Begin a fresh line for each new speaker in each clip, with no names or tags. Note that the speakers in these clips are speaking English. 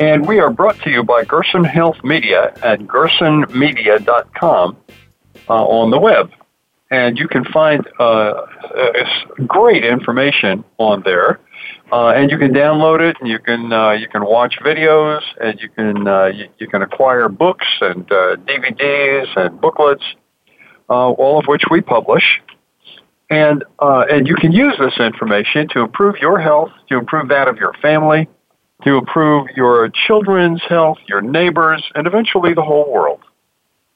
and we are brought to you by Gerson Health Media at gersonmedia.com uh, on the web. And you can find uh, great information on there. Uh, and you can download it, and you can uh, you can watch videos, and you can uh, you, can acquire books and uh, DVDs and booklets, all of which we publish. And and you can use this information to improve your health, to improve that of your family, to improve your children's health, your neighbors, and eventually the whole world.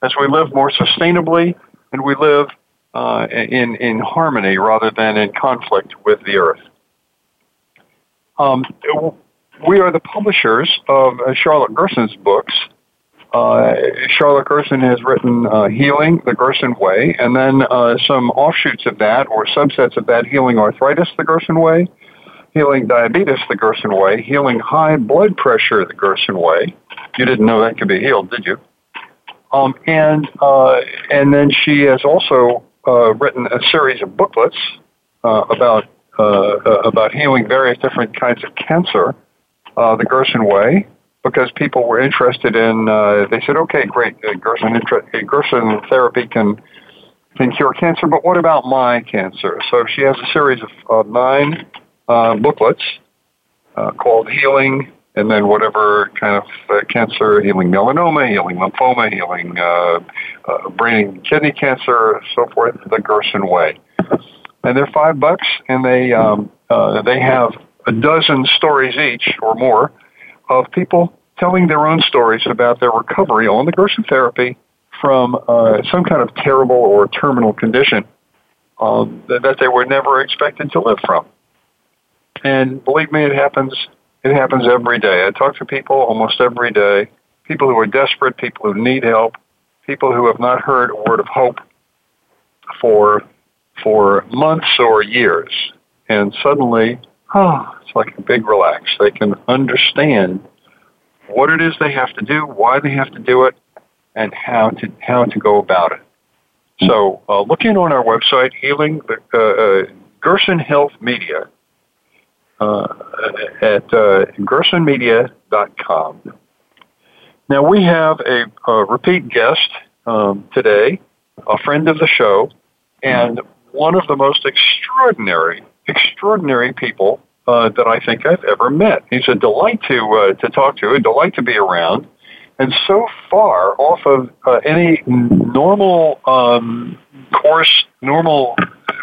As we live more sustainably and we live uh, in, in harmony rather than in conflict with the earth. Um, we are the publishers of uh, Charlotte Gerson's books. Uh, Charlotte Gerson has written uh, Healing the Gerson Way, and then uh, some offshoots of that or subsets of that, Healing Arthritis the Gerson Way, healing diabetes the Gerson way, healing high blood pressure the Gerson way. You didn't know that could be healed, did you? Um, and uh, and then she has also uh, written a series of booklets uh, about uh, uh, about healing various different kinds of cancer, uh, the Gerson way, because people were interested in. they said, okay, great, Gerson Gerson therapy can can cure cancer, but what about my cancer? So she has a series of nine uh, booklets uh, called Healing, and then whatever kind of uh, cancer, healing melanoma, healing lymphoma, healing uh, uh, brain and kidney cancer, so forth, the Gerson way. And they're five bucks, and they um, uh, they have a dozen stories each or more of people telling their own stories about their recovery on the Gerson therapy from uh, some kind of terrible or terminal condition um, that they were never expected to live from. And believe me, it happens. It happens every day. I talk to people almost every day. People who are desperate, people who need help, people who have not heard a word of hope for for months or years, and suddenly, oh, it's like a big relax. They can understand what it is they have to do, why they have to do it, and how to how to go about it. So, uh, look in on our website, Healing uh, uh, Gerson Health Media uh, at uh, gersonmedia.com. Now, we have a, a repeat guest um, today, a friend of the show, and one of the most extraordinary, extraordinary people uh, that I think I've ever met. He's a delight to uh, to talk to, a delight to be around, and so far off of uh, any normal um, course, normal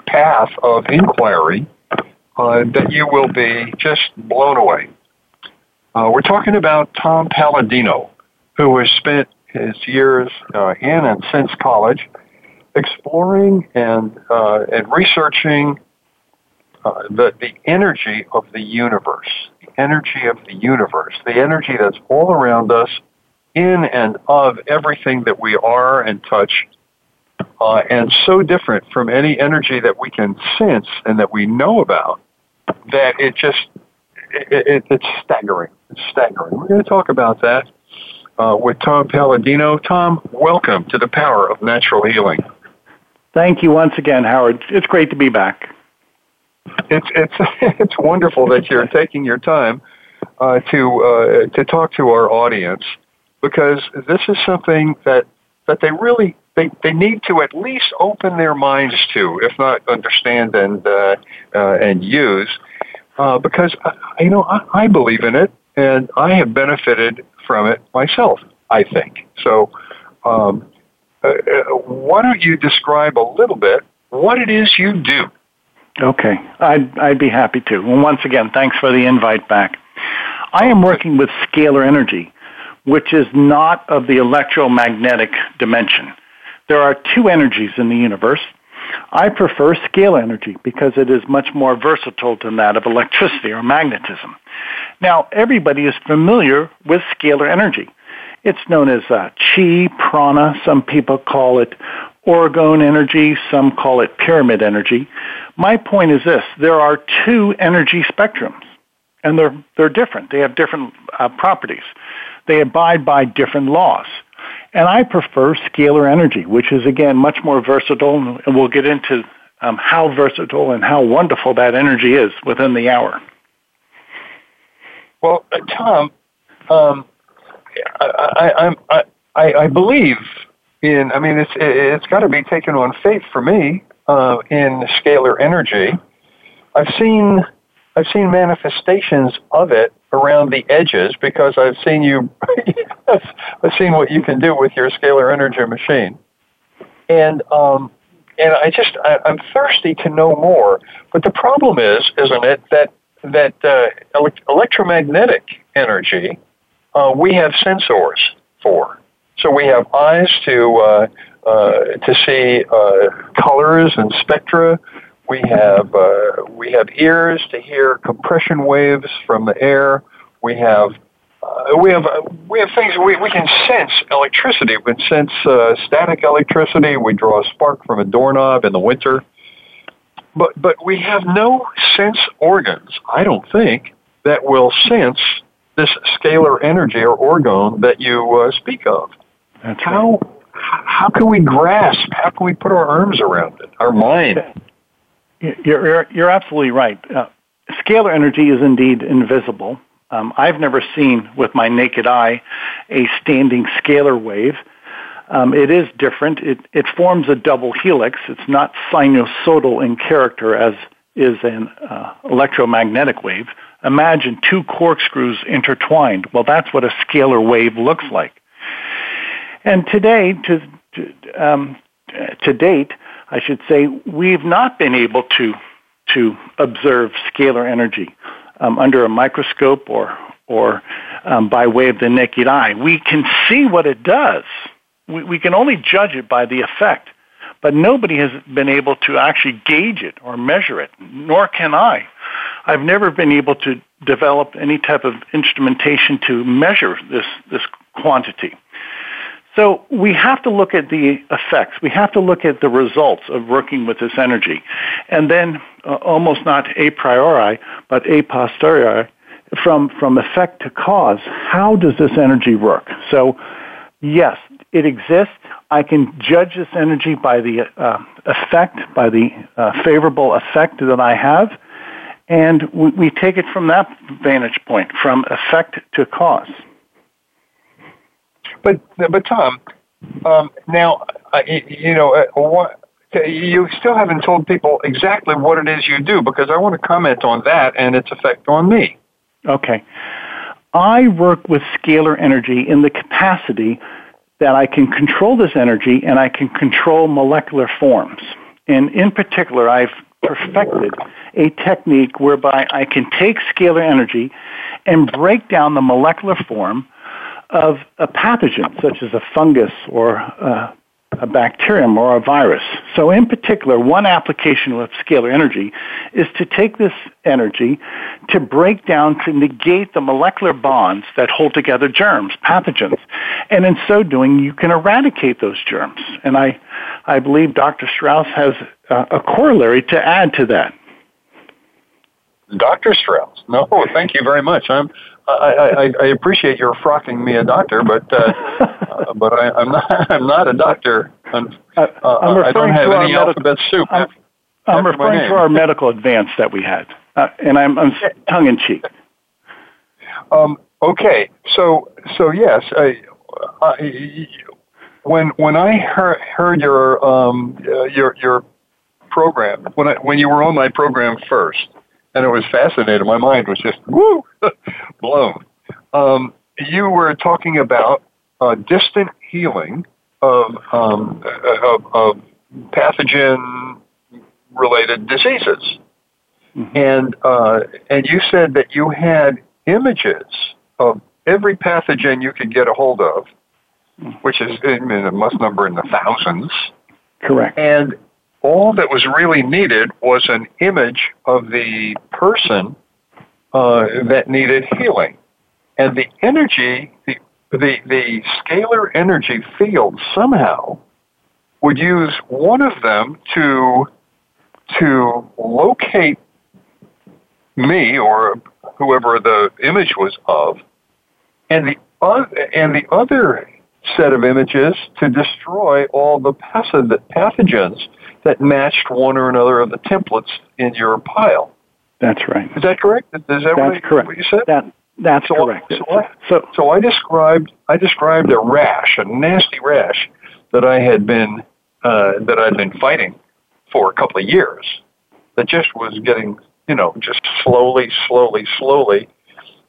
path of inquiry uh, that you will be just blown away. Uh, we're talking about Tom Paladino, who has spent his years uh, in and since college exploring and uh, and researching uh, the the energy of the universe, the energy of the universe, the energy that's all around us, in and of everything that we are and touch, uh, and so different from any energy that we can sense and that we know about that it just it, it, it's staggering. It's staggering. We're going to talk about that uh, with Tom Paladino. Tom, welcome to the Power of Natural Healing.
Thank you once again, Howard. It's great to be back.
It's it's it's wonderful that you're taking your time uh, to uh, to talk to our audience because this is something that that they really they, they need to at least open their minds to, if not understand and uh, uh, and use, uh, because uh, you know I, I believe in it and I have benefited from it myself. I think so. Um, uh, uh, why don't you describe a little bit what it is you do?
Okay, I'd I'd be happy to. And once again, thanks for the invite back. I am working with scalar energy, which is not of the electromagnetic dimension. There are two energies in the universe. I prefer scalar energy because it is much more versatile than that of electricity or magnetism. Now, everybody is familiar with scalar energy. It's known as uh, chi, prana, some people call it orgone energy, some call it pyramid energy. My point is this there are two energy spectrums, and they're, they're different. They have different uh, properties, they abide by different laws. And I prefer scalar energy, which is, again, much more versatile, and we'll get into um, how versatile and how wonderful that energy is within the hour.
Well, uh, Tom, um, I, I, I, I, believe in. I mean, it's it's got to be taken on faith for me uh, in scalar energy. I've seen I've seen manifestations of it around the edges because I've seen you. I've seen what you can do with your scalar energy machine, and um, and I just I, I'm thirsty to know more. But the problem is, isn't it, that that uh, elect- electromagnetic energy uh, we have sensors for. So we have eyes to uh, uh, to see uh, colors and spectra. We have uh, we have ears to hear compression waves from the air. We have uh, we have we have things we, we can sense electricity. We can sense uh, static electricity. We draw a spark from a doorknob in the winter, but but we have no sense organs. I don't think that will sense this scalar energy or orgone that you uh, speak of.
That's
how
right.
how can we grasp? How can we put our arms around it? Our mind.
You're you're, absolutely right. Uh, scalar energy is indeed invisible. Um, I've never seen with my naked eye a standing scalar wave. Um, it is different. It, it forms a double helix. It's not sinusoidal in character as is an uh, electromagnetic wave. Imagine two corkscrews intertwined. Well, that's what a scalar wave looks like. And today, to, to, um, to date, I should say, we've not been able to, to observe scalar energy um, under a microscope or, or um, by way of the naked eye. We can see what it does. We, we can only judge it by the effect, but nobody has been able to actually gauge it or measure it, nor can I. I've never been able to develop any type of instrumentation to measure this, this quantity. So we have to look at the effects. We have to look at the results of working with this energy. And then uh, almost not a priori, but a posteriori, from, from effect to cause, how does this energy work? So yes, it exists. I can judge this energy by the uh, effect, by the uh, favorable effect that I have. And we, we take it from that vantage point, from effect to cause.
But but Tom, um, now uh, you know uh, what you still haven't told people exactly what it is you do because I want to comment on that and its effect on me.
Okay. I work with scalar energy in the capacity that I can control this energy and I can control molecular forms. And in particular, I've perfected a technique whereby I can take scalar energy and break down the molecular form of a pathogen, such as a fungus or a, a bacterium or a virus. So, in particular, one application of scalar energy is to take this energy to break down, to negate the molecular bonds that hold together germs, pathogens. And in so doing, you can eradicate those germs. And I, I believe Dr. Strauss has a corollary to add to that.
Dr. Strauss. No, thank you very much. I'm I, I, I appreciate your frocking me a doctor, but uh, uh, but I, am not I'm not a doctor. I'm, uh, I'm I don't have any alphabet soup.
I'm,
after,
I'm after referring to our medical advance that we had, uh, and I'm, I'm tongue in cheek.
Um, okay, so so yes, I, I, when when I heard, heard your um, uh, your your program when I, when you were on my program first, and it was fascinating. My mind was just woo blown. Um, you were talking about uh, distant healing of, um, of, of pathogen related diseases, mm-hmm. and uh, and you said that you had images of every pathogen you could get a hold of, mm-hmm. which is I mean, it must number in the thousands.
Correct.
And all that was really needed was an image of the person uh, that needed healing. And the energy, the, the, the scalar energy field somehow would use one of them to, to locate me or whoever the image was of, and the, uh, and the other set of images to destroy all the pathogens that matched one or another of the templates in your pile.
That's right.
Is that correct? Is that
that's
what,
correct.
what you said?
That, that's
so,
correct.
So I, so, so I described I described a rash, a nasty rash that I had been uh, that I'd been fighting for a couple of years. That just was getting, you know, just slowly, slowly, slowly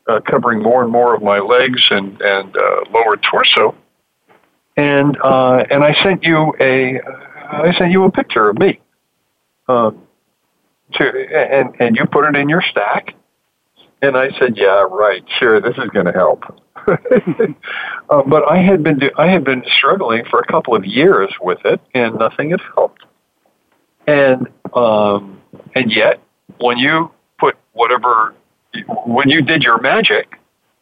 uh, covering more and more of my legs and and uh, lower torso. And uh, and I sent you a I sent you a picture of me. Uh, to and and you put it in your stack. And I said, "Yeah, right. Sure, this is going to help." uh, but I had been do- I had been struggling for a couple of years with it, and nothing had helped. And um, and yet, when you put whatever, when you did your magic,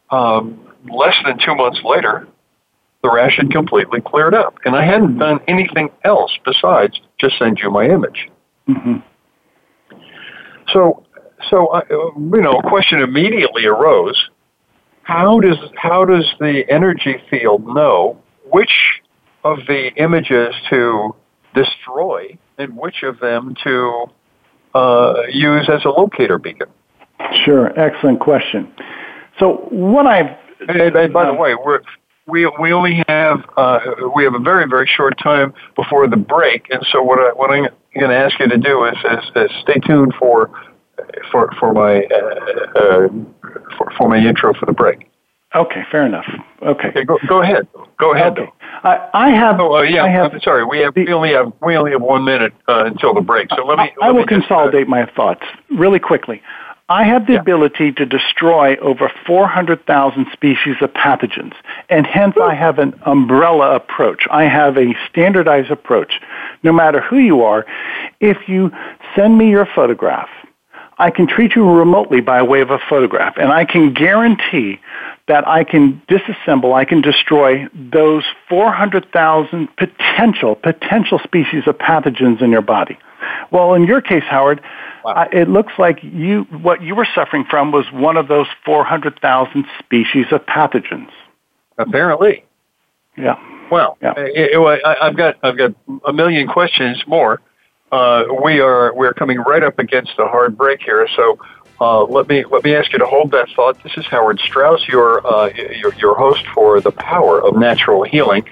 um, less than two months later, the rash had completely cleared up, and I hadn't done anything else besides just send you my image.
Mm-hmm.
So, so I, you know, a question immediately arose: How does how does the energy field know which of the images to destroy and which of them to uh, use as a locator beacon?
Sure, excellent question. So what I've
and, and by the way, we're we we only have uh, we have a very very short time before the break, and so what I what I'm going to ask you to do is, is, is stay tuned for for for my uh, uh, for, for my intro for the break.
Okay, fair enough. Okay,
okay go go ahead. Go ahead.
Okay. I, I have.
Oh uh, yeah.
I have,
I'm sorry. We have the, we only have we only have one minute uh, until the break. So let me.
I,
let
will
me just,
consolidate my thoughts really quickly. I have the
Yeah.
ability to destroy over 400,000 species of pathogens, and hence I have an umbrella approach. I have a standardized approach. No matter who you are, if you send me your photograph, I can treat you remotely by way of a photograph, and I can guarantee that I can disassemble, I can destroy those 400,000 potential, potential species of pathogens in your body. Well, in your case, Howard,
Wow.
uh, it looks like you, what you were suffering from was one of those 400,000 species of pathogens.
Apparently.
Yeah.
Well,
Yeah.
I, I've got I've got a million questions more. Uh, we are we're coming right up against the hard break here, so uh, let me let me ask you to hold that thought. This is Howard Strauss, your uh, your, your host for the Power of Natural Healing,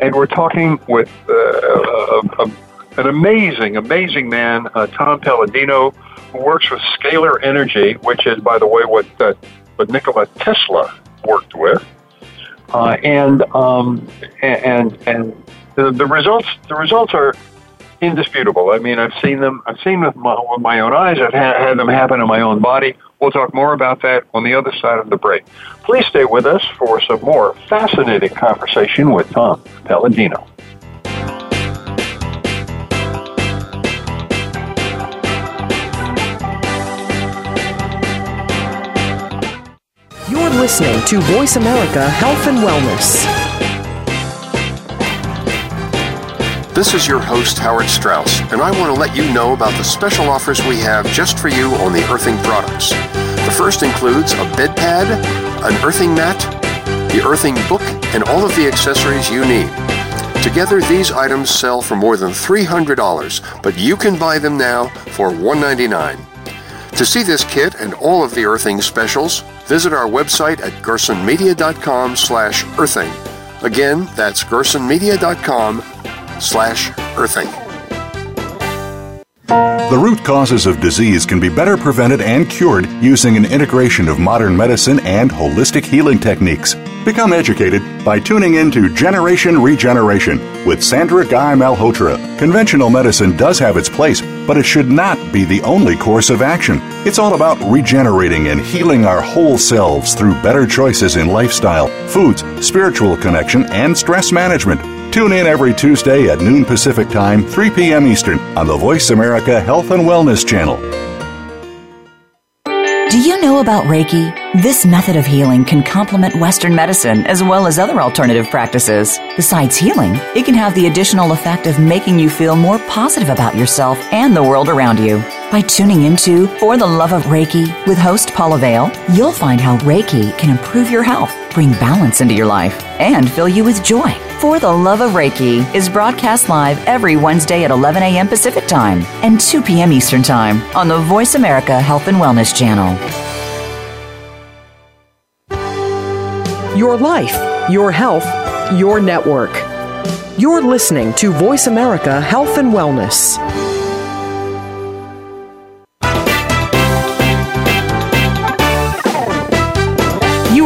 and we're talking with uh, a, a, an amazing amazing man, uh, Tom Paladino, who works with scalar energy, which is, by the way, what uh, what Nikola Tesla worked with. Uh, and um, and and the, the results the results are indisputable. I mean, I've seen them. I've seen them with my, with my own eyes. I've had, had them happen in my own body. We'll talk more about that on the other side of the break. Please stay with us for some more fascinating conversation with Tom Paladino.
You're listening to Voice America Health and Wellness.
This is your host, Howard Strauss, and I want to let you know about the special offers we have just for you on the earthing products. The first includes a bed pad, an earthing mat, the earthing book, and all of the accessories you need. Together, these items sell for more than $300, but you can buy them now for 199. To see this kit and all of the earthing specials, visit our website at gersonmedia.com slash earthing. Again, that's gersonmedia.com slash earthing.
The root causes of disease can be better prevented and cured using an integration of modern medicine and holistic healing techniques. Become educated by tuning in to Generation Regeneration with Sandra Guy Malhotra. Conventional medicine does have its place, but it should not be the only course of action. It's all about regenerating and healing our whole selves through better choices in lifestyle, foods, spiritual connection, and stress management. Tune in every Tuesday at noon Pacific Time, 3 p.m. Eastern on the Voice America Health and Wellness Channel.
Do
you know about Reiki? This method of healing can complement Western medicine as well as other alternative practices. Besides healing, it can have the additional effect of making you feel more positive about yourself and the world around you. By tuning into For the Love of Reiki with host Paula Vale, you'll find how Reiki can improve your health, bring balance into your life, and fill you with joy. For the Love of Reiki is broadcast live every Wednesday at 11 a.m. Pacific Time and 2 p.m. Eastern Time on the Voice America Health and Wellness Channel.
Your life, your health, your network. You're listening to Voice America Health and Wellness.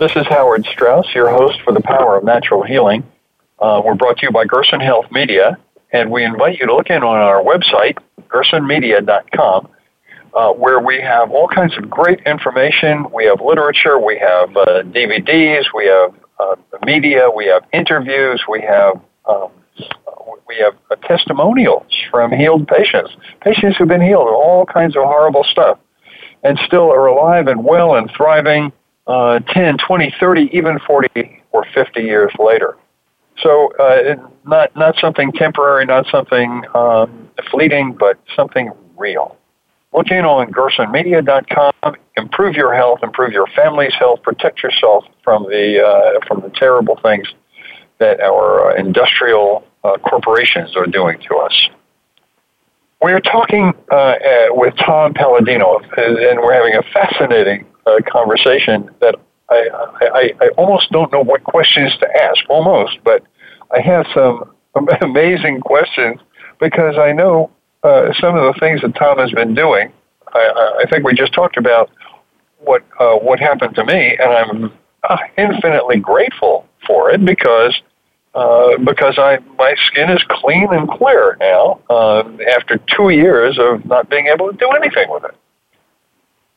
This is Howard Strauss, your host for The Power of Natural Healing. Uh, we're brought to you by Gerson Health Media, and we invite you to look in on our website, gersonmedia.com, uh, where we have all kinds of great information. We have literature, we have uh, DVDs, we have uh, media, we have interviews, we have um, we have uh, testimonials from healed patients, patients who've been healed of all kinds of horrible stuff, and still are alive and well and thriving uh, 10, 20, 30, even 40 or 50 years later. So uh, not not something temporary, not something um, fleeting, but something real. Look in on gersonmedia.com. Improve your health, improve your family's health, protect yourself from the uh, from the terrible things that our uh, industrial uh, corporations are doing to us. We are talking uh, with Tom Paladino, and we're having a fascinating uh, conversation that I, I, I almost don't know what questions to ask, almost, but I have some amazing questions because I know uh, some of the things that Tom has been doing. I, I think we just talked about what uh, what happened to me, and I'm uh, infinitely grateful for it because uh, because I my skin is clean and clear now um, after two years of not being able to do anything with it.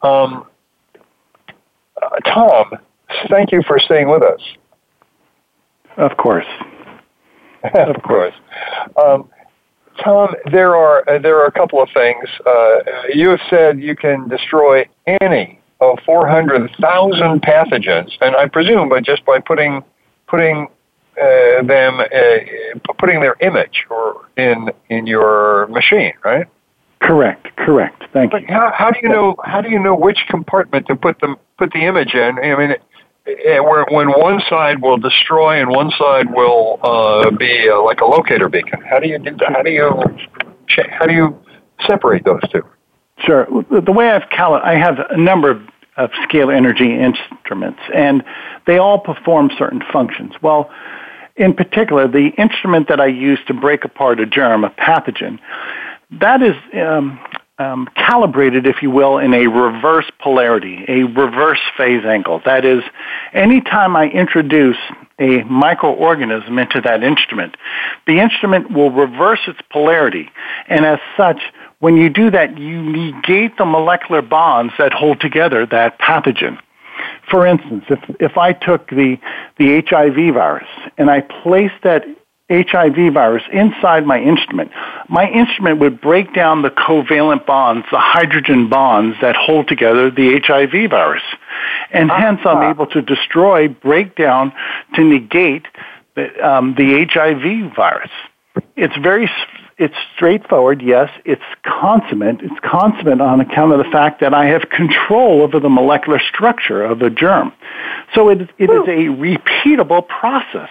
Um, uh, Tom, thank you for staying with us.
Of course.
of course. Um, Tom, there are uh, there are a couple of things. Uh, you have said you can destroy any of 400,000 pathogens, and I presume, but just by putting putting uh, them uh, putting their image or in in your machine, right?
Correct. Correct. Thank
but
you.
How, how do you know how do you know which compartment to put them put the image in? I mean, where when one side will destroy and one side will uh, be uh, like a locator beacon. How do you do that? How do you how do you separate those two?
Sure. The way I've cal- I have a number of, of scalar energy instruments, and they all perform certain functions. Well, in particular, the instrument that I use to break apart a germ, a pathogen, that is um, um, calibrated, if you will, in a reverse polarity, a reverse phase angle. That is, anytime I introduce a microorganism into that instrument, the instrument will reverse its polarity. And as such, when you do that, you negate the molecular bonds that hold together that pathogen. For instance, if, if I took the, the HIV virus and I placed that HIV virus inside my instrument, my instrument would break down the covalent bonds, the hydrogen bonds that hold together the HIV virus. And uh-huh. hence I'm able to destroy, break down, to negate the, um, the HIV virus. It's very, it's straightforward, yes. It's consummate. It's consummate on account of the fact that I have control over the molecular structure of the germ. So it, it is a repeatable process.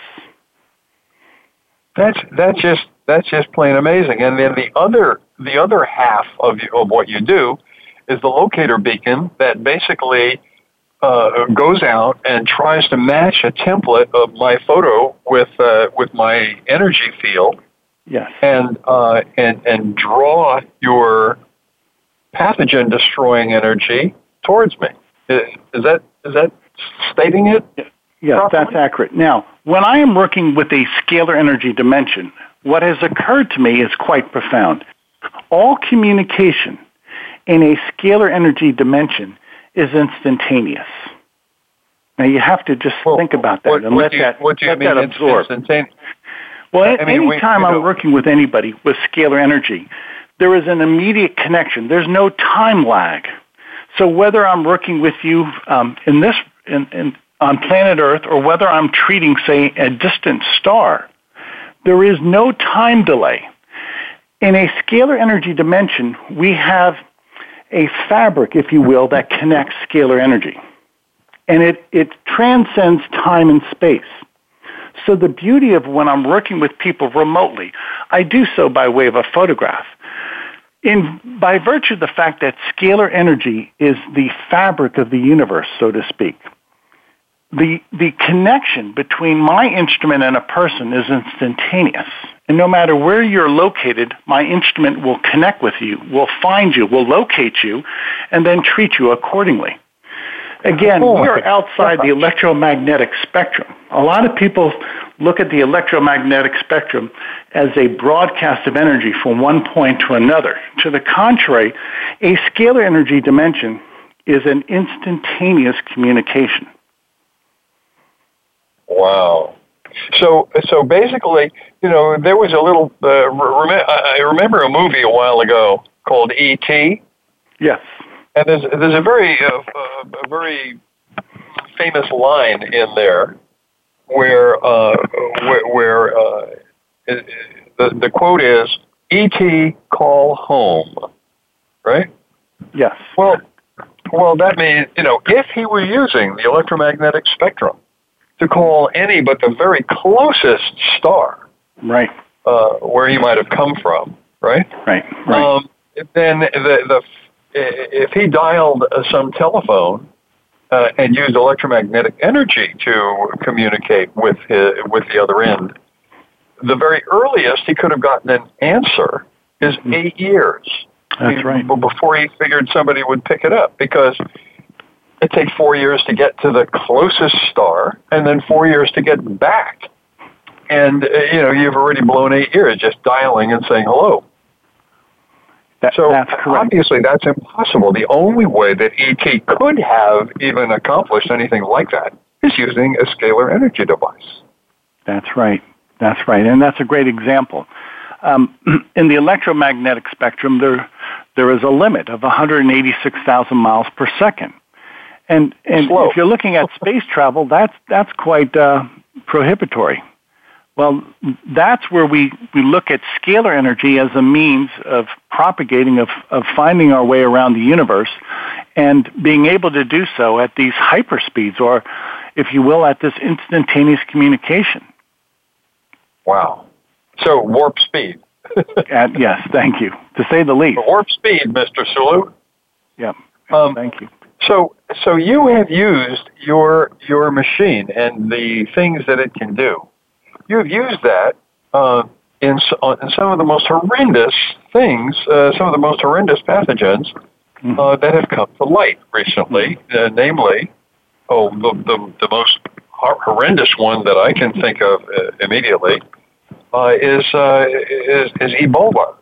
That's that's just that's just plain amazing. And then the other the other half of of what you do is the locator beacon that basically uh, goes out and tries to match a template of my photo with uh, with my energy field.
Yes.
And uh, and and draw your pathogen destroying energy towards me. Is, is that is that stating it?
Yes, properly? that's accurate. Now, when I am working with a scalar energy dimension, what has occurred to me is quite profound. All communication in a scalar energy dimension is instantaneous. Now you have to just well, think about that
what,
and
what
let
you,
that,
what
let that absorb.
Well,
I mean, anytime I'm know. working with anybody with scalar energy, there is an immediate connection. There's no time lag. So whether I'm working with you um, in this in, in, on planet Earth or whether I'm treating, say, a distant star, there is no time delay. In a scalar energy dimension, we have a fabric, if you will, that connects scalar energy. And it, it transcends time and space. So the beauty of when I'm working with people remotely, I do so by way of a photograph. In, by virtue of the fact that scalar energy is the fabric of the universe, so to speak, the, the connection between my instrument and a person is instantaneous. And no matter where you're located, my instrument will connect with you, will find you, will locate you, and then treat you accordingly. Again, we are outside the electromagnetic spectrum. A lot of people look at the electromagnetic spectrum as a broadcast of energy from one point to another. To the contrary, a scalar energy dimension is an instantaneous communication.
Wow. So, so basically, you know, there was a little. Uh, rem- I remember a movie a while ago called E.T.
Yes.
And there's there's a very uh, uh, a very famous line in there where uh, where, where uh, the the quote is "E.T. call home," right?
Yes.
Well, well, that means you know if he were using the electromagnetic spectrum to call any but the very closest star,
right,
uh, where he might have come from, right,
right, right. Um,
then the the if he dialed some telephone uh, and used electromagnetic energy to communicate with his, with the other end, the very earliest he could have gotten an answer is mm-hmm. eight years.
That's right.
Before he figured somebody would pick it up, because it takes four years to get to the closest star, and then four years to get back. And uh, you know you've already blown eight years just dialing and saying hello.
That,
so
that's
obviously that's impossible. The only way that ET could have even accomplished anything like that is using a scalar energy device.
That's right. That's right. And that's a great example. Um, in the electromagnetic spectrum, there, there is a limit of 186,000 miles per second. And, and if you're looking at space travel, that's, that's quite uh, prohibitory. Well, that's where we, we look at scalar energy as a means of propagating, of, of finding our way around the universe, and being able to do so at these hyperspeeds, or, if you will, at this instantaneous communication.
Wow. So, warp speed.
at, yes, thank you. To say the least.
Warp speed, Mr. Sulu.
Yeah. Um, thank you.
So, so you have used your your machine and the things that it can do you've used that uh, in, uh, in some of the most horrendous things, uh, some of the most horrendous pathogens mm-hmm. uh, that have come to light recently, uh, namely, oh, the, the, the most horrendous one that I can think of uh, immediately uh, is, uh, is, is Ebola.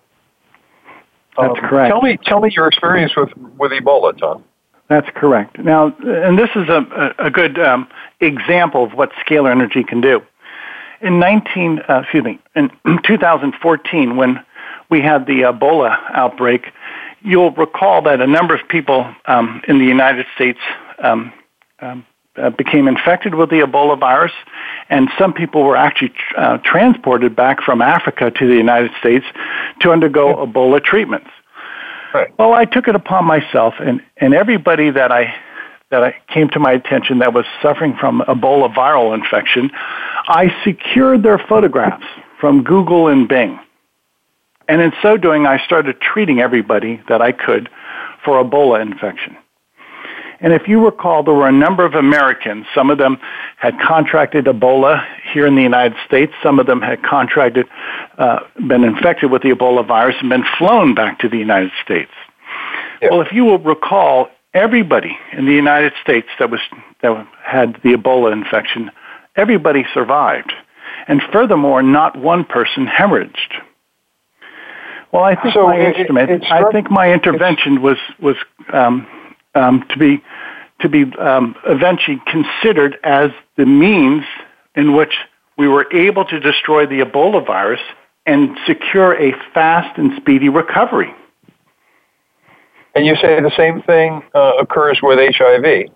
That's um, correct.
Tell me, tell me your experience with, with Ebola, Tom.
That's correct. Now, and this is a, a good um, example of what scalar energy can do in 19, uh, excuse me, in 2014, when we had the Ebola outbreak, you'll recall that a number of people um, in the United States um, um, uh, became infected with the Ebola virus, and some people were actually uh, transported back from Africa to the United States to undergo Ebola treatments. Well, I took it upon myself, and, and everybody that I that I, came to my attention that was suffering from Ebola viral infection, I secured their photographs from Google and Bing. And in so doing, I started treating everybody that I could for Ebola infection. And if you recall, there were a number of Americans. Some of them had contracted Ebola here in the United States. Some of them had contracted, uh, been infected with the Ebola virus and been flown back to the United States. Yeah. Well, if you will recall, everybody in the United States that was that had the Ebola infection, everybody survived. And furthermore, not one person hemorrhaged. Well, I think so my it, instrument, it, I think my intervention was was um, um, to be to be um, eventually considered as the means in which we were able to destroy the Ebola virus and secure a fast and speedy recovery.
And you say the same thing uh, occurs with HIV.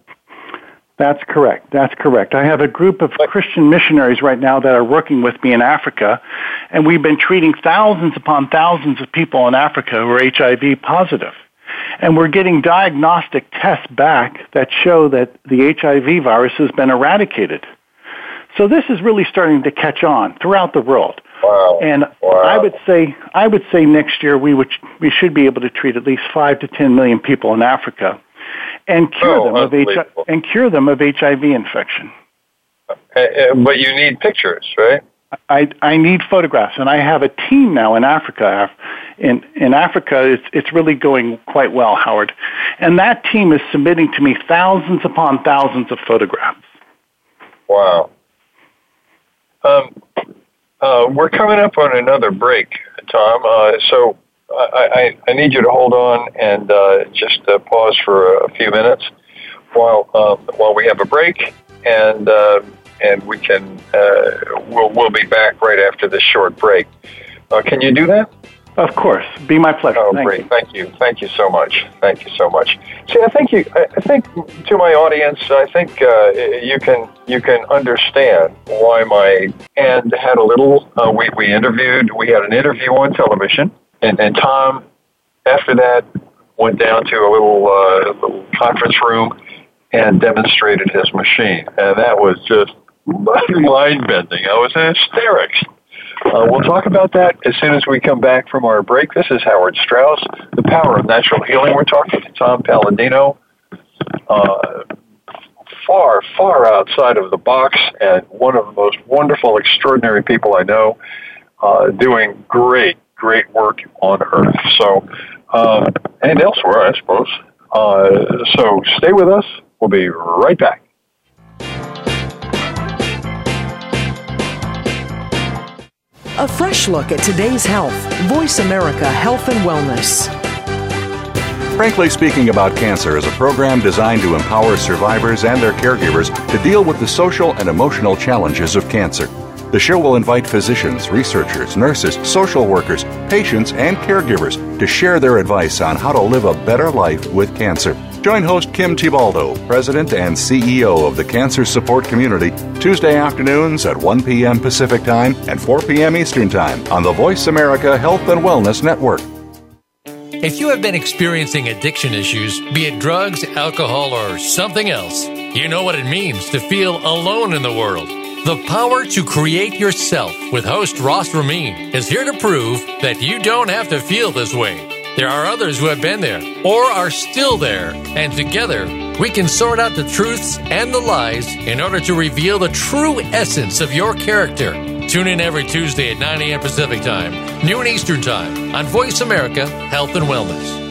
That's correct. That's correct. I have a group of Christian missionaries right now that are working with me in Africa, and we've been treating thousands upon thousands of people in Africa who are HIV positive. And we're getting diagnostic tests back that show that the HIV virus has been eradicated. So this is really starting to catch on throughout the world.
Wow.
And
wow.
I would say I would say next year we would we should be able to treat at least 5 to 10 million people in Africa and cure oh, them of HIV, and cure them of HIV infection.
Uh, uh, but you need pictures, right?
I, I need photographs, and I have a team now in Africa. In in Africa, it's it's really going quite well, Howard, and that team is submitting to me thousands upon thousands of photographs.
Wow. Um, uh, we're coming up on another break, Tom. Uh, so I, I, I need you to hold on and uh, just uh, pause for a, few minutes while um, while we have a break, and uh, and we can uh, we'll we'll be back right after this short break. Uh, can you do that?
Of course, be my pleasure.
Oh,
Thank
great!
You.
Thank you, thank you so much. Thank you so much. See, I think you, I think to my audience, I think uh, you can you can understand why my end had a little. Uh, we we interviewed. We had an interview on television and, and Tom, after that, went down to a little, uh, little conference room and demonstrated his machine. And that was just mind bending. I was in hysterics. Uh, we'll talk about that as soon as we come back from our break. This is Howard Strauss, The Power of Natural Healing. We're talking to Tom Paladino, uh, far, far outside of the box, and one of the most wonderful, extraordinary people I know, uh, doing great, great work on Earth. So, uh, and elsewhere, I suppose. Uh, so stay with us. We'll be right back.
A fresh look at today's health. Voice America Health and Wellness.
Frankly Speaking About Cancer is a program designed to empower survivors and their caregivers to deal with the social and emotional challenges of cancer. The show will invite physicians, researchers, nurses, social workers, patients, and caregivers to share their advice on how to live a better life with cancer. Join host Kim Thiboldeaux, President and CEO of the Cancer Support Community, Tuesday afternoons at 1 p.m. Pacific Time and 4 p.m. Eastern Time on the Voice America Health and Wellness Network.
If you have been experiencing addiction issues, be it drugs, alcohol, or something else, you know what it means to feel alone in the world. The Power to Create Yourself with host Ross Ramin is here to prove that you don't have to feel this way. There are others who have been there or are still there, and together we can sort out the truths and the lies in order to reveal the true essence of your character. Tune in every Tuesday at 9 a.m. Pacific Time, noon Eastern Time on Voice America Health and Wellness.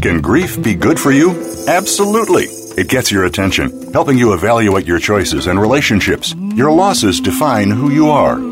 Can grief be good for you? Absolutely. It gets your attention, helping you evaluate your choices and relationships. Your losses define who you are.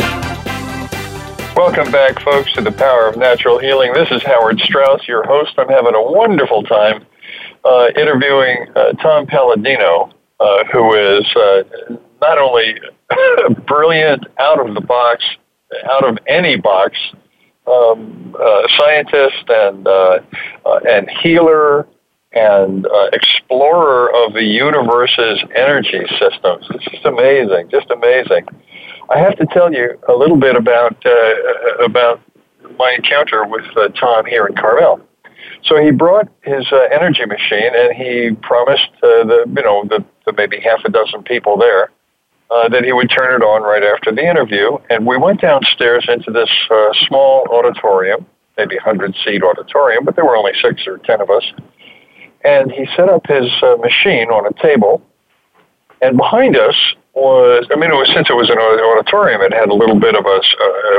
Welcome back, folks, to the Power of Natural Healing. This is Howard Strauss, your host. I'm having a wonderful time uh, interviewing uh, Tom Paladino, uh, who is uh, not only brilliant, out of the box, out of any box, um, uh, scientist and uh, and healer and explorer of the universe's energy systems. It's just amazing, just amazing. I have to tell you a little bit about uh, about my encounter with uh, Tom here in Carmel. So he brought his uh, energy machine, and he promised uh, the you know the, the maybe half a dozen people there uh, that he would turn it on right after the interview. And we went downstairs into this uh, small auditorium, maybe hundred seat auditorium, but there were only six or ten of us. And he set up his uh, machine on a table, and behind us was I mean it was since it was an auditorium it had a little bit of a,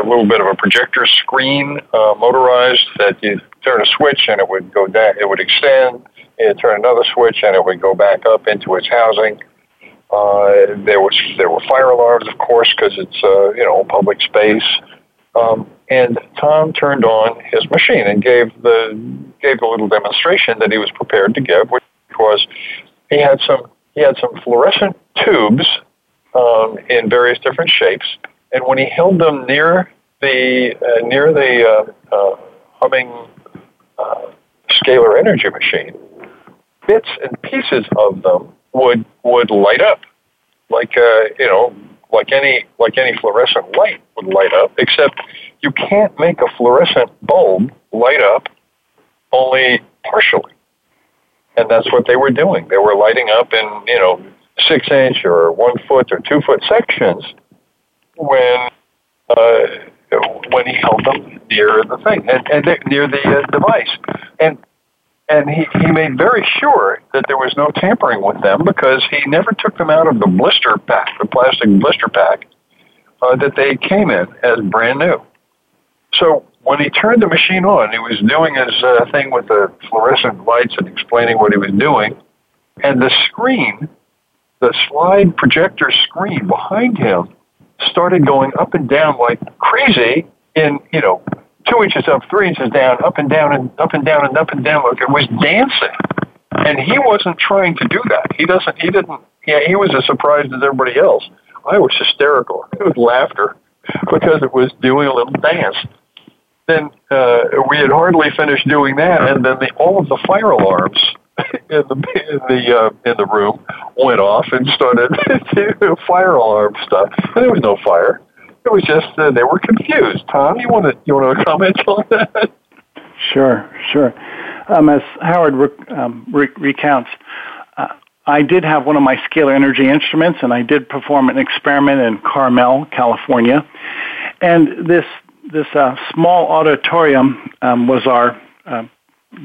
a little bit of a projector screen uh, motorized that you turn a switch and it would go down it would extend you turn another switch and it would go back up into its housing. Uh, there was there were fire alarms of course because it's uh, you know public space. Um, and Tom turned on his machine and gave the gave the little demonstration that he was prepared to give which was he had some he had some fluorescent tubes um, in various different shapes. And when he held them near the uh, near the uh, uh, humming uh, scalar energy machine, bits and pieces of them would would light up, like uh, you know, like any like any fluorescent light would light up. Except you can't make a fluorescent bulb light up only partially, and that's what they were doing. They were lighting up in you know six inch or one foot or two foot sections when uh, when he held them near the thing and, and near the uh, device and and he, he made very sure that there was no tampering with them because he never took them out of the blister pack, the plastic blister pack uh, that they came in as brand new. So when he turned the machine on, he was doing his uh, thing with the fluorescent lights and explaining what he was doing, and the screen the slide projector screen behind him started going up and down like crazy in, you know, two inches up, three inches down, up and down and up and down and up and down like it was dancing. And he wasn't trying to do that. He doesn't, he didn't, yeah, he was as surprised as everybody else. I was hysterical. It was laughter because it was doing a little dance. Then uh, we had hardly finished doing that, and then the, all of the fire alarms in the in the uh, in the room went off and started to fire alarm stuff. And there was no fire. It was just uh, they were confused. Tom, you want to you want to comment on that?
Sure, sure. Um, as Howard rec- um, re- recounts, uh, I did have one of my scalar energy instruments, and I did perform an experiment in Carmel, California. And this this uh, small auditorium um, was our uh,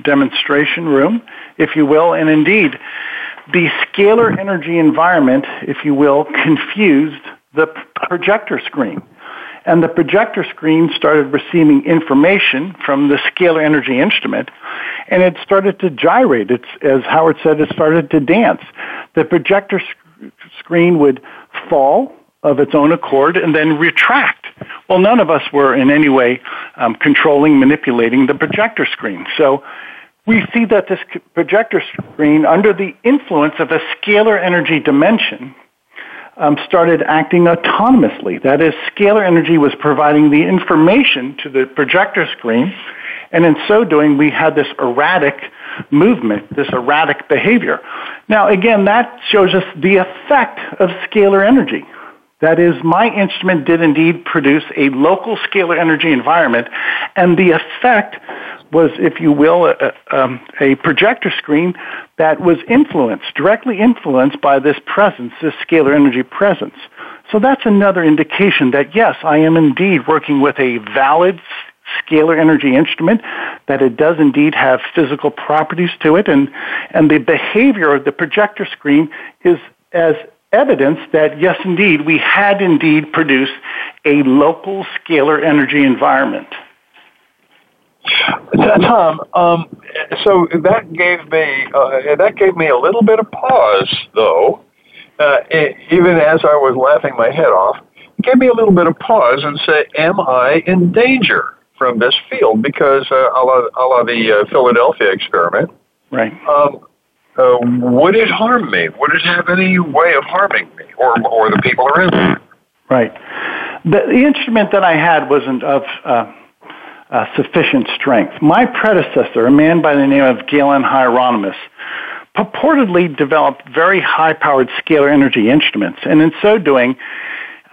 demonstration room, if you will, and indeed, the scalar energy environment, if you will, confused the projector screen. And the projector screen started receiving information from the scalar energy instrument, and it started to gyrate. It's, as Howard said, it started to dance. The projector sc- screen would fall of its own accord and then retract. Well, none of us were in any way um, controlling, manipulating the projector screen. So we see that this projector screen, under the influence of a scalar energy dimension, um, started acting autonomously. That is, scalar energy was providing the information to the projector screen, and in so doing, we had this erratic movement, this erratic behavior. Now, again, that shows us the effect of scalar energy. That is, my instrument did indeed produce a local scalar energy environment, and the effect was, if you will, a, um, a, projector screen that was influenced, directly influenced by this presence, this scalar energy presence. So that's another indication that yes, I am indeed working with a valid scalar energy instrument, that it does indeed have physical properties to it, and, and the behavior of the projector screen is as evidence that yes, indeed, we had indeed produced a local scalar energy environment.
Tom, um, so that gave me uh, that gave me a little bit of pause, though, uh, even as I was laughing my head off, it gave me a little bit of pause and say, am I in danger from this field? Because uh, a, la, a la the uh, Philadelphia experiment,
right?
Um, uh, would it harm me? Would it have any way of harming me or or the people around me?
Right. The, the instrument that I had wasn't of uh, uh, sufficient strength. My predecessor, a man by the name of Galen Hieronymus, purportedly developed very high-powered scalar energy instruments, and in so doing,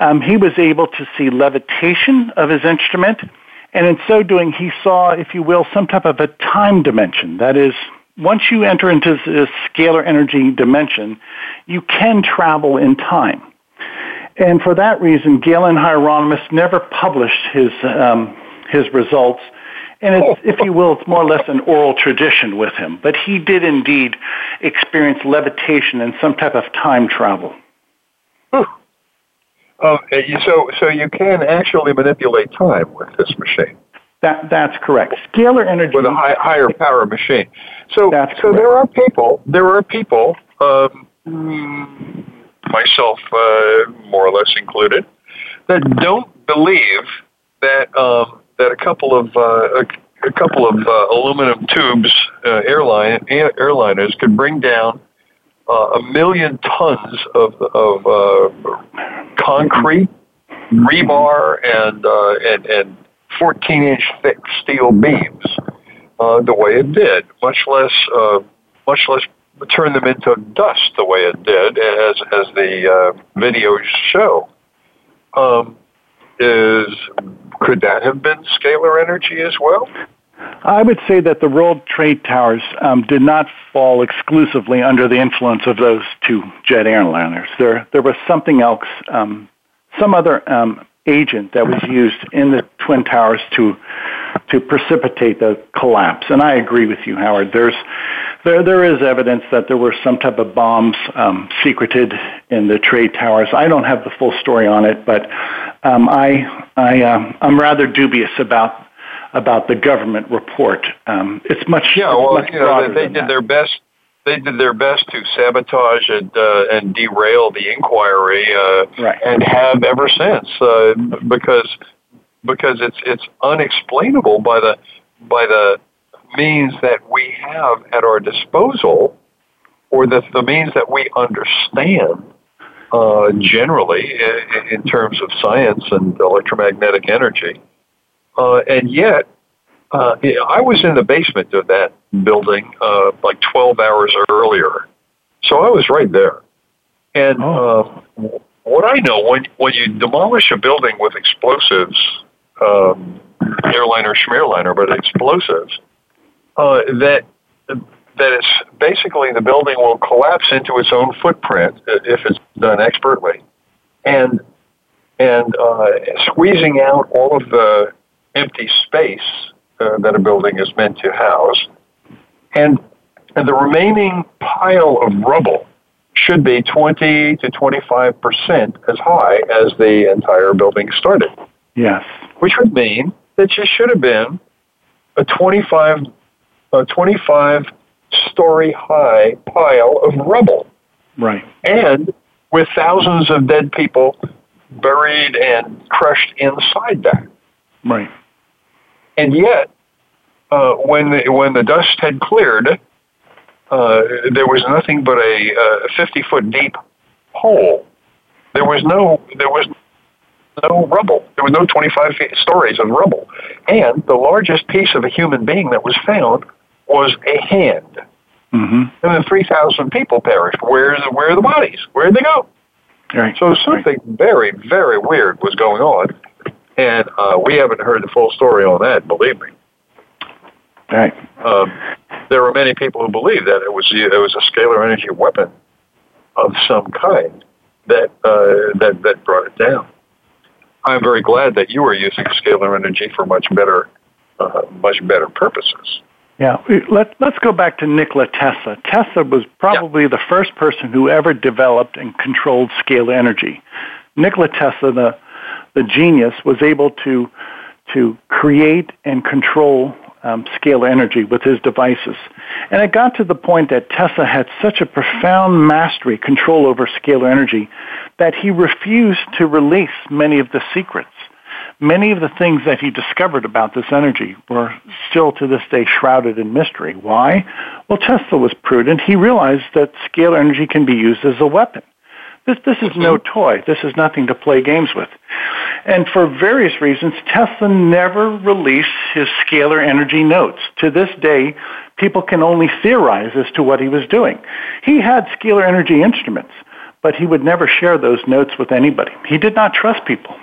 um, he was able to see levitation of his instrument, and in so doing, he saw, if you will, some type of a time dimension. That is, once you enter into this scalar energy dimension, you can travel in time. And for that reason, Galen Hieronymus never published his um, his results. And it's, if you will, it's more or less an oral tradition with him. But he did indeed experience levitation and some type of time travel.
Oh, so so you can actually manipulate time with this machine.
That that's correct. Scalar energy
with a high, higher power machine. So
that's
so
correct.
there are people there are people, um, myself uh, more or less included, that don't believe that um, that a couple of uh, a, a, couple of uh, aluminum tubes uh, airline airliners could bring down uh, a million tons of of uh, concrete, rebar, and uh, and and 14 inch thick steel beams uh, the way it did, much less uh, much less turn them into dust the way it did, as as the uh, videos show. Um, is could that have been scalar energy as well?
I would say that the World Trade Towers um, did not fall exclusively under the influence of those two jet airliners. There, there was something else, um, some other um, agent that was used in the twin towers to to precipitate the collapse. And I agree with you, Howard. There's there there is evidence that there were some type of bombs um, secreted in the trade towers. I don't have the full story on it, but um, I I um, I'm rather dubious about about the government report. Um, it's much
yeah. Well,
much
you know, they, they did
that.
their best. They did their best to sabotage and uh, and derail the inquiry, uh,
right.
and have ever since, uh, because because it's it's unexplainable by the by the means that we have at our disposal, or the the means that we understand uh, generally in, in terms of science and electromagnetic energy. Uh, and yet, uh, I was in the basement of that building uh, like 12 hours earlier. So I was right there. And
oh.
uh, what I know, when, when you demolish a building with explosives, um, airliner, schmearliner, but explosives, uh, that that it's basically the building will collapse into its own footprint if it's done expertly, and and uh, squeezing out all of the empty space uh, that a building is meant to house, and and the remaining pile of rubble should be 20 to 25 percent as high as the entire building started.
Yes,
which would mean that you should have been a 25 a 25 story high pile of rubble.
Right.
And with thousands of dead people buried and crushed inside that.
Right.
And yet, uh, when the, when the dust had cleared, uh, there was nothing but a, 50 foot deep hole. There was no there was no rubble. There was no 25 feet stories of rubble, and the largest piece of a human being that was found was a hand.
Mm-hmm.
And then 3,000 people perished. Where's where are the bodies? Where did they go?
Right.
So something
right.
very, very weird was going on. And uh, we haven't heard the full story on that, believe me.
Right.
Um, there are many people who believe that it was it was a scalar energy weapon of some kind that uh, that that brought it down. I'm very glad that you are using scalar energy for much better uh, much better purposes.
Yeah, let, let's go back to Nikola Tesla. Tesla was probably yeah. the first person who ever developed and controlled scalar energy. Nikola Tesla, the, the genius, was able to, to create and control um, scalar energy with his devices. And it got to the point that Tesla had such a profound mastery, control over scalar energy, that he refused to release many of the secrets. Many of the things that he discovered about this energy were still to this day shrouded in mystery. Why? Well, Tesla was prudent. He realized that scalar energy can be used as a weapon. This, this is no toy. This is nothing to play games with. And for various reasons, Tesla never released his scalar energy notes. To this day, people can only theorize as to what he was doing. He had scalar energy instruments, but he would never share those notes with anybody. He did not trust people,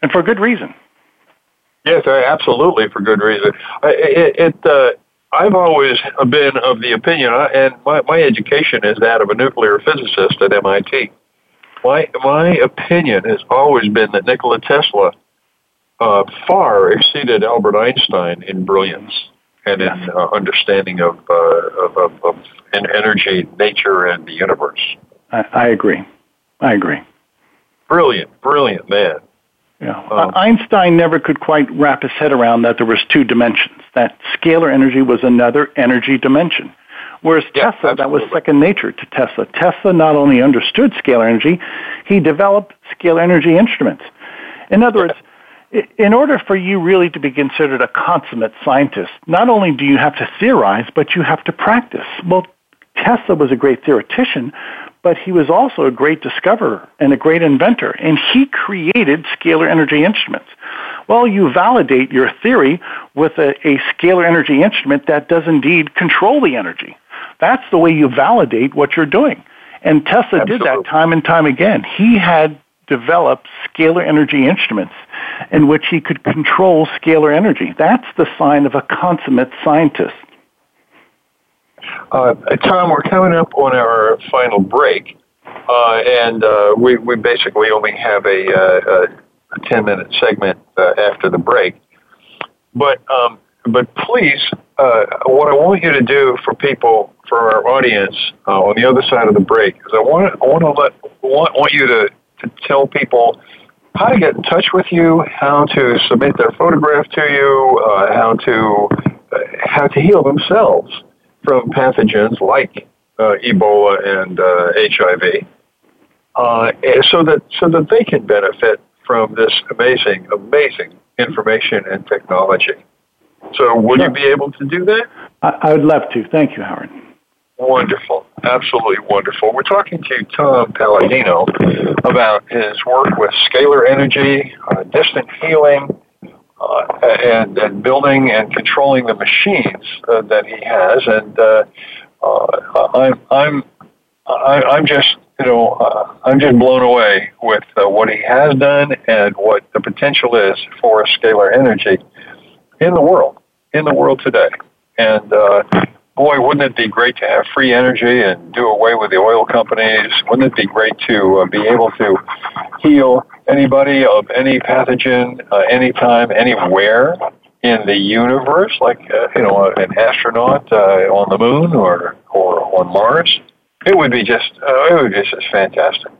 and for good reason.
Yes, absolutely, for good reason. It, it uh, I've always been of the opinion, and my, my education is that of a nuclear physicist at MIT my my opinion has always been that Nikola Tesla uh, far exceeded Albert Einstein in brilliance and in uh, understanding of, uh, of, of, of energy, nature, and the universe.
I, I agree. I agree.
Brilliant, brilliant man.
Yeah. Um, Einstein never could quite wrap his head around that there was two dimensions. That scalar energy was another energy dimension. Whereas yeah, Tesla, absolutely. that was second nature to Tesla. Tesla not only understood scalar energy, he developed scalar energy instruments. In other words, in order for you really to be considered a consummate scientist, not only do you have to theorize, but you have to practice. Well, Tesla was a great theoretician, but he was also a great discoverer and a great inventor, and he created scalar energy instruments. Well, you validate your theory with a, a scalar energy instrument that does indeed control the energy. That's the way you validate what you're doing. And Tesla Absolutely. did that time and time again. He had developed scalar energy instruments in which he could control scalar energy. That's the sign of a consummate scientist.
Uh, Tom, we're coming up on our final break, uh, and uh, we, we basically only have a, uh, a 10 minute segment uh, after the break. But um, but please, uh, what I want you to do for people, for our audience uh, on the other side of the break, is I want I want to let want, want you to, to tell people how to get in touch with you, how to submit their photograph to you, uh, how to uh, how to heal themselves from pathogens like uh, Ebola and HIV, uh, so that so that they can benefit from this amazing, amazing information and technology. So will sure. you be able to do that?
I, I would love to. Thank you, Howard.
Wonderful. Absolutely wonderful. We're talking to Tom Paladino about his work with scalar energy, uh, distant healing, uh, and, and building and controlling the machines uh, that he has. And uh, uh, I'm, I'm, I'm just, you know, uh, I'm just blown away with what he has done and what the potential is for scalar energy in the world, in the world today. And boy, wouldn't it be great to have free energy and do away with the oil companies? Wouldn't it be great to uh, be able to heal anybody of any pathogen uh, anytime, anywhere in the universe, like uh, you know, an astronaut uh, on the moon or or on Mars? It would be just uh, it would be just fantastic.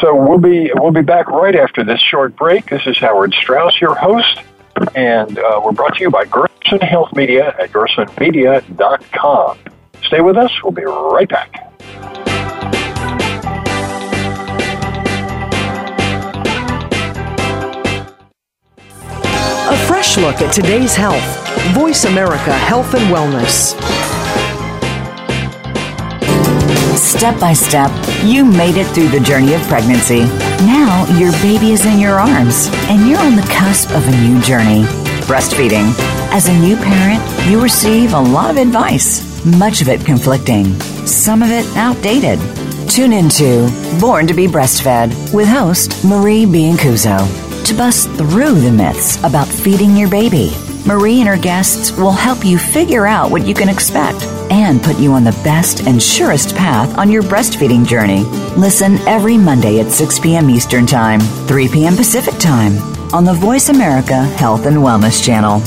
So we'll be we'll be back right after this short break. This is Howard Strauss, your host and uh, we're brought to you by Gerson Health Media at gersonmedia.com. Stay with us. We'll be right back.
A fresh look at today's health. Voice America Health and Wellness.
Step by step, you made it through the journey of pregnancy. Now your baby is in your arms, and you're on the cusp of a new journey breastfeeding. As a new parent, you receive a lot of advice, much of it conflicting, some of it outdated. Tune into Born to be Breastfed with host Marie Biancuzzo to bust through the myths about feeding your baby. Marie and her guests will help you figure out what you can expect and put you on the best and surest path on your breastfeeding journey. Listen every Monday at 6 p.m. Eastern Time, 3 p.m. Pacific Time on the Voice America Health and Wellness Channel.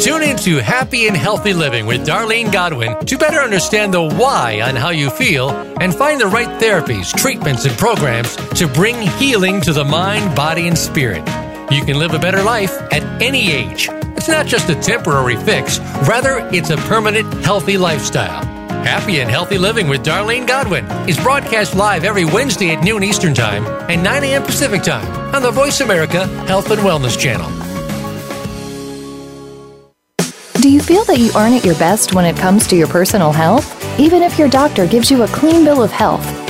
Tune in to Happy and Healthy Living with Darlene Godwin to better understand the why on how you feel and find the right therapies, treatments, and programs to bring healing to the mind, body, and spirit. You can live a better life at any age. It's not just a temporary fix, rather, it's a permanent, healthy lifestyle. Happy and Healthy Living with Darlene Godwin is broadcast live every Wednesday at noon Eastern Time and 9 a.m. Pacific Time on the Voice America Health and Wellness Channel.
Do you feel that you aren't at your best when it comes to your personal health? Even if your doctor gives you a clean bill of health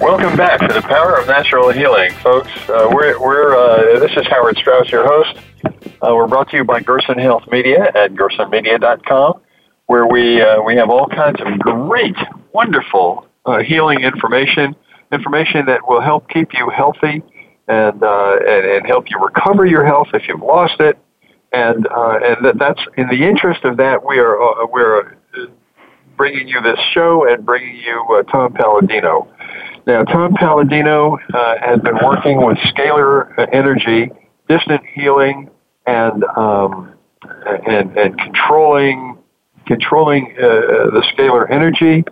Welcome back to the Power of Natural Healing, folks. Uh, we're, we're uh, this is Howard Strauss, your host. Uh, we're brought to you by Gerson Health Media at gersonmedia.com, where we uh, we have all kinds of great, wonderful uh, healing information, information that will help keep you healthy and, uh, and and help you recover your health if you've lost it. And and that, that's in the interest of that, we are we're bringing you this show and bringing you Tom Paladino. Now, Tom Paladino uh, has been working with scalar energy, distant healing, and um, and, and controlling controlling uh, the scalar energy,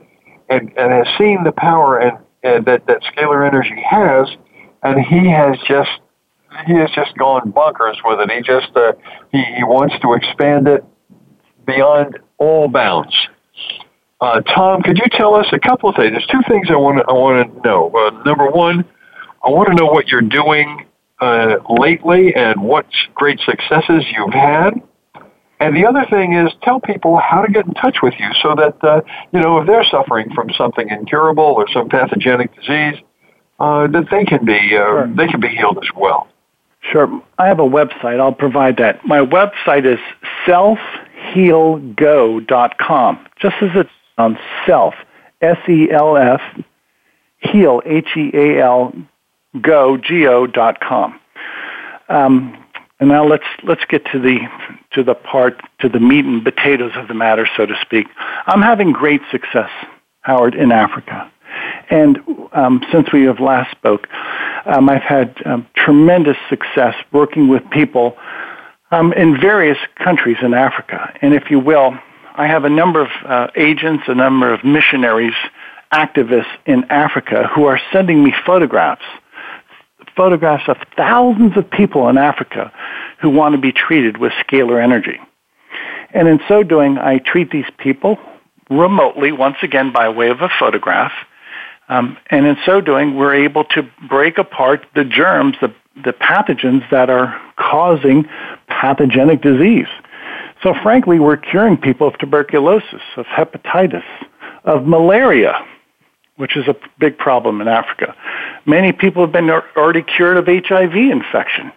and, and has seen the power and, and that that scalar energy has, and he has just he has just gone bonkers with it. He just uh, he, he wants to expand it beyond all bounds. Uh, Tom, could you tell us a couple of things? There's two things I want to I want to know. Uh, number one, I want to know what you're doing uh, lately and what great successes you've had. And the other thing is, tell people how to get in touch with you so that uh, you know if they're suffering from something incurable or some pathogenic disease, uh, that they can be uh, sure. they can be healed as well.
Sure. I have a website. I'll provide that. My website is selfhealgo.com. Just as it on self, S-E-L-F, heal, H-E-A-L, go, G-O dot com. Um, and now let's let's get to the to the part to the meat and potatoes of the matter, so to speak. I'm having great success, Howard, in Africa, and um, since we have last spoke, um, I've had um, tremendous success working with people um, in various countries in Africa. And if you will, I have a number of uh, agents, a number of missionaries, activists in Africa who are sending me photographs, photographs of thousands of people in Africa who want to be treated with scalar energy. And in so doing, I treat these people remotely, once again by way of a photograph. Um, and in so doing, we're able to break apart the germs, the, the pathogens that are causing pathogenic disease. So frankly, we're curing people of tuberculosis, of hepatitis, of malaria, which is a big problem in Africa. Many people have been already cured of HIV infection.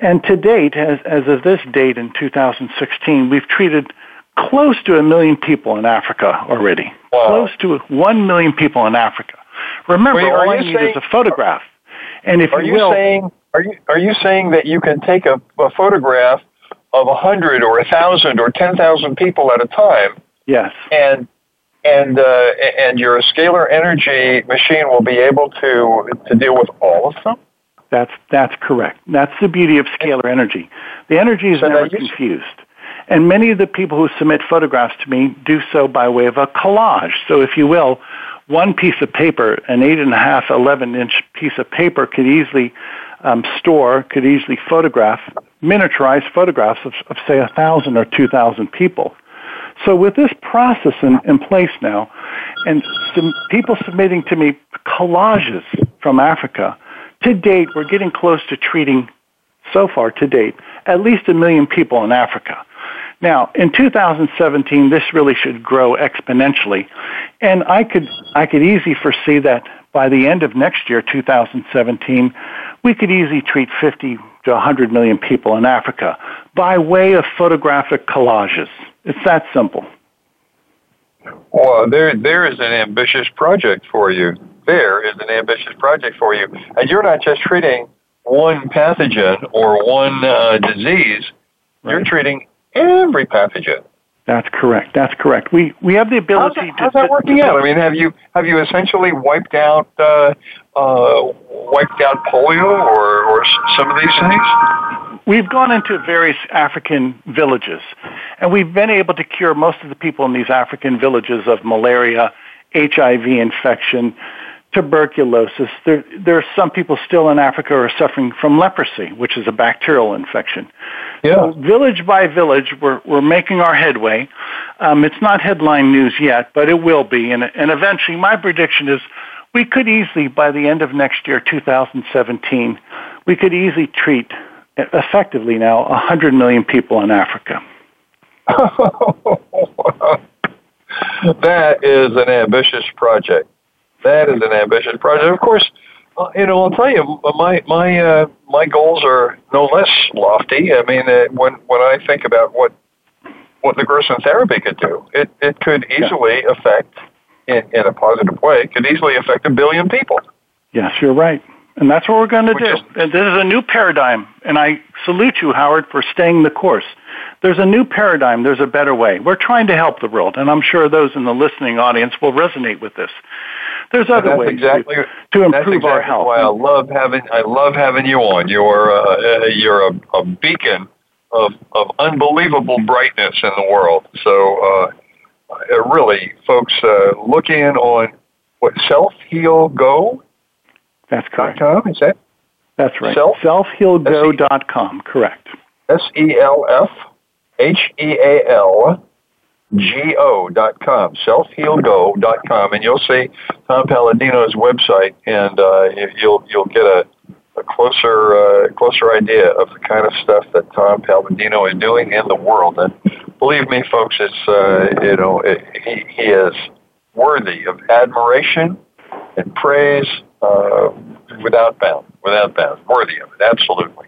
And to date, as, as of this date in 2016, we've treated close to a million people in Africa already. Wow. Close to one million people in Africa. Remember, Wait, all I need saying, is a photograph. And if
are
you,
you
will,
saying are you are you saying that you can take a, a photograph of a hundred or a thousand or ten thousand people at a time.
Yes.
And and uh, and your scalar energy machine will be able to to deal with all of them.
That's that's correct. That's the beauty of scalar energy. The energy is so never confused. And many of the people who submit photographs to me do so by way of a collage. So, if you will, one piece of paper, an eight and a half, 11 inch piece of paper, could easily um, store, could easily photograph miniaturized photographs of, of say, a thousand or two thousand people. So with this process in, in place now, and some people submitting to me collages from Africa, to date, we're getting close to treating, so far to date, at least a million people in Africa. Now, in 2017, this really should grow exponentially, and I could I could easily foresee that by the end of next year, 2017, we could easily treat 50 to 100 million people in Africa by way of photographic collages. It's that simple.
Well, there there is an ambitious project for you. There is an ambitious project for you, and you're not just treating one pathogen or one uh, disease. You're treating every pathogen.
That's correct. That's correct. We we have the ability.
How's that, how's that working out? I mean, have you have you essentially wiped out uh, uh, wiped out polio or or some of these things?
We've gone into various African villages, and we've been able to cure most of the people in these African villages of malaria, HIV infection, tuberculosis. There, there are some people still in Africa who are suffering from leprosy, which is a bacterial infection.
Yeah.
So village by village, we're, we're making our headway. Um, it's not headline news yet, but it will be. And, and eventually, my prediction is we could easily, by the end of next year, 2017, we could easily treat effectively now 100 million people in Africa.
that is an ambitious project. That is an ambitious project. Of course, uh, you know, I'll tell you, my my uh, my goals are no less lofty. I mean, uh, when when I think about what what the Gerson therapy could do, it it could easily yeah. affect in, in a positive way. It Could easily affect a billion people.
Yes, you're right. And that's what we're going to do. And this is a new paradigm. And I salute you, Howard, for staying the course. There's a new paradigm. There's a better way. We're trying to help the world. And I'm sure those in the listening audience will resonate with this. There's other
that's
ways
exactly,
to, to improve
exactly
our health.
Why I love having I love having you on. You're uh, you're a, a, beacon of of unbelievable brightness in the world. So uh, really, folks, uh, look in on what self heal go.
That's correct.
Com, is that?
That's right. Self selfhealgo.com. Correct.
S E L F H E A L go.com, selfhealgo.com, and you'll see Tom Paladino's website, and uh, you'll you'll get a, a closer uh, closer idea of the kind of stuff that Tom Paladino is doing in the world. And believe me, folks, it's uh, you know it, he he is worthy of admiration and praise uh, without bound, without bound, worthy of it, absolutely.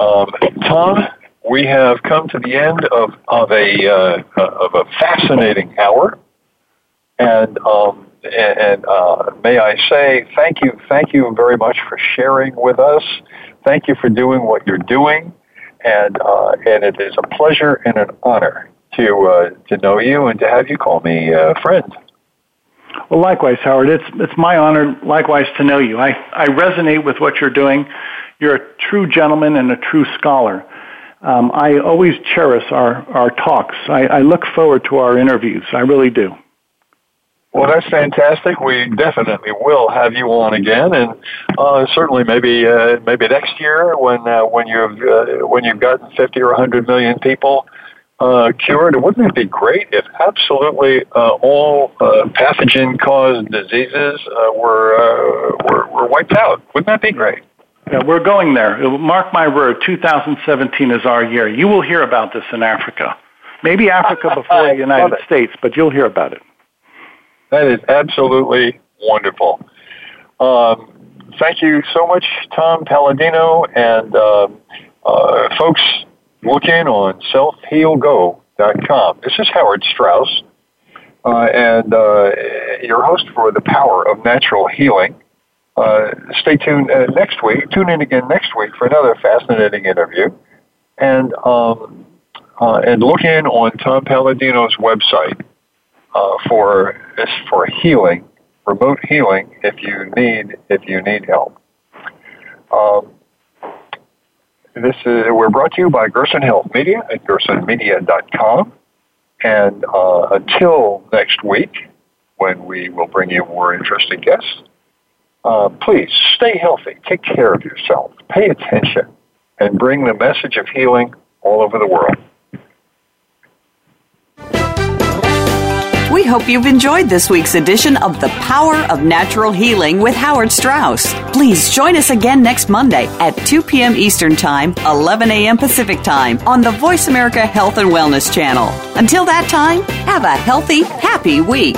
Um, Tom, we have come to the end of, of a uh, of a fascinating hour, and um, and uh, may I say thank you, thank you very much for sharing with us. Thank you for doing what you're doing, and uh, and it is a pleasure and an honor to uh, to know you and to have you call me a friend.
Well, likewise, Howard. It's it's my honor, likewise, to know you. I I resonate with what you're doing. You're a true gentleman and a true scholar um, I always cherish our, our talks. I, I look forward to our interviews. I really do.
Well, that's fantastic. We definitely will have you on again, and uh, certainly maybe uh, maybe next year when uh, when you've uh, when you've gotten fifty or hundred million people uh, cured. Wouldn't it be great if absolutely uh, all uh, pathogen-caused diseases uh, were, uh, were were wiped out? Wouldn't that be great?
Yeah, we're going there. Mark my word, 2017 is our year. You will hear about this in Africa. Maybe Africa before the United States, but you'll hear about it.
That is absolutely wonderful. Um, thank you so much, Tom Paladino. And uh, uh, folks, look in on selfhealgo.com. This is Howard Strauss, uh, and uh, your host for The Power of Natural Healing. Uh, stay tuned uh, next week. Tune in again next week for another fascinating interview, and um, uh, and look in on Tom Paladino's website uh, for for healing, remote healing, if you need if you need help. Um, this is we're brought to you by Gerson Health Media at gersonmedia.com. And uh, until next week, when we will bring you more interesting guests. Uh, please stay healthy, take care of yourself, pay attention, and bring the message of healing all over the world.
We hope you've enjoyed this week's edition of The Power of Natural Healing with Howard Strauss. Please join us again next Monday at 2 p.m. Eastern Time, 11 a.m. Pacific Time on the Voice America Health and Wellness channel. Until that time, have a healthy, happy week.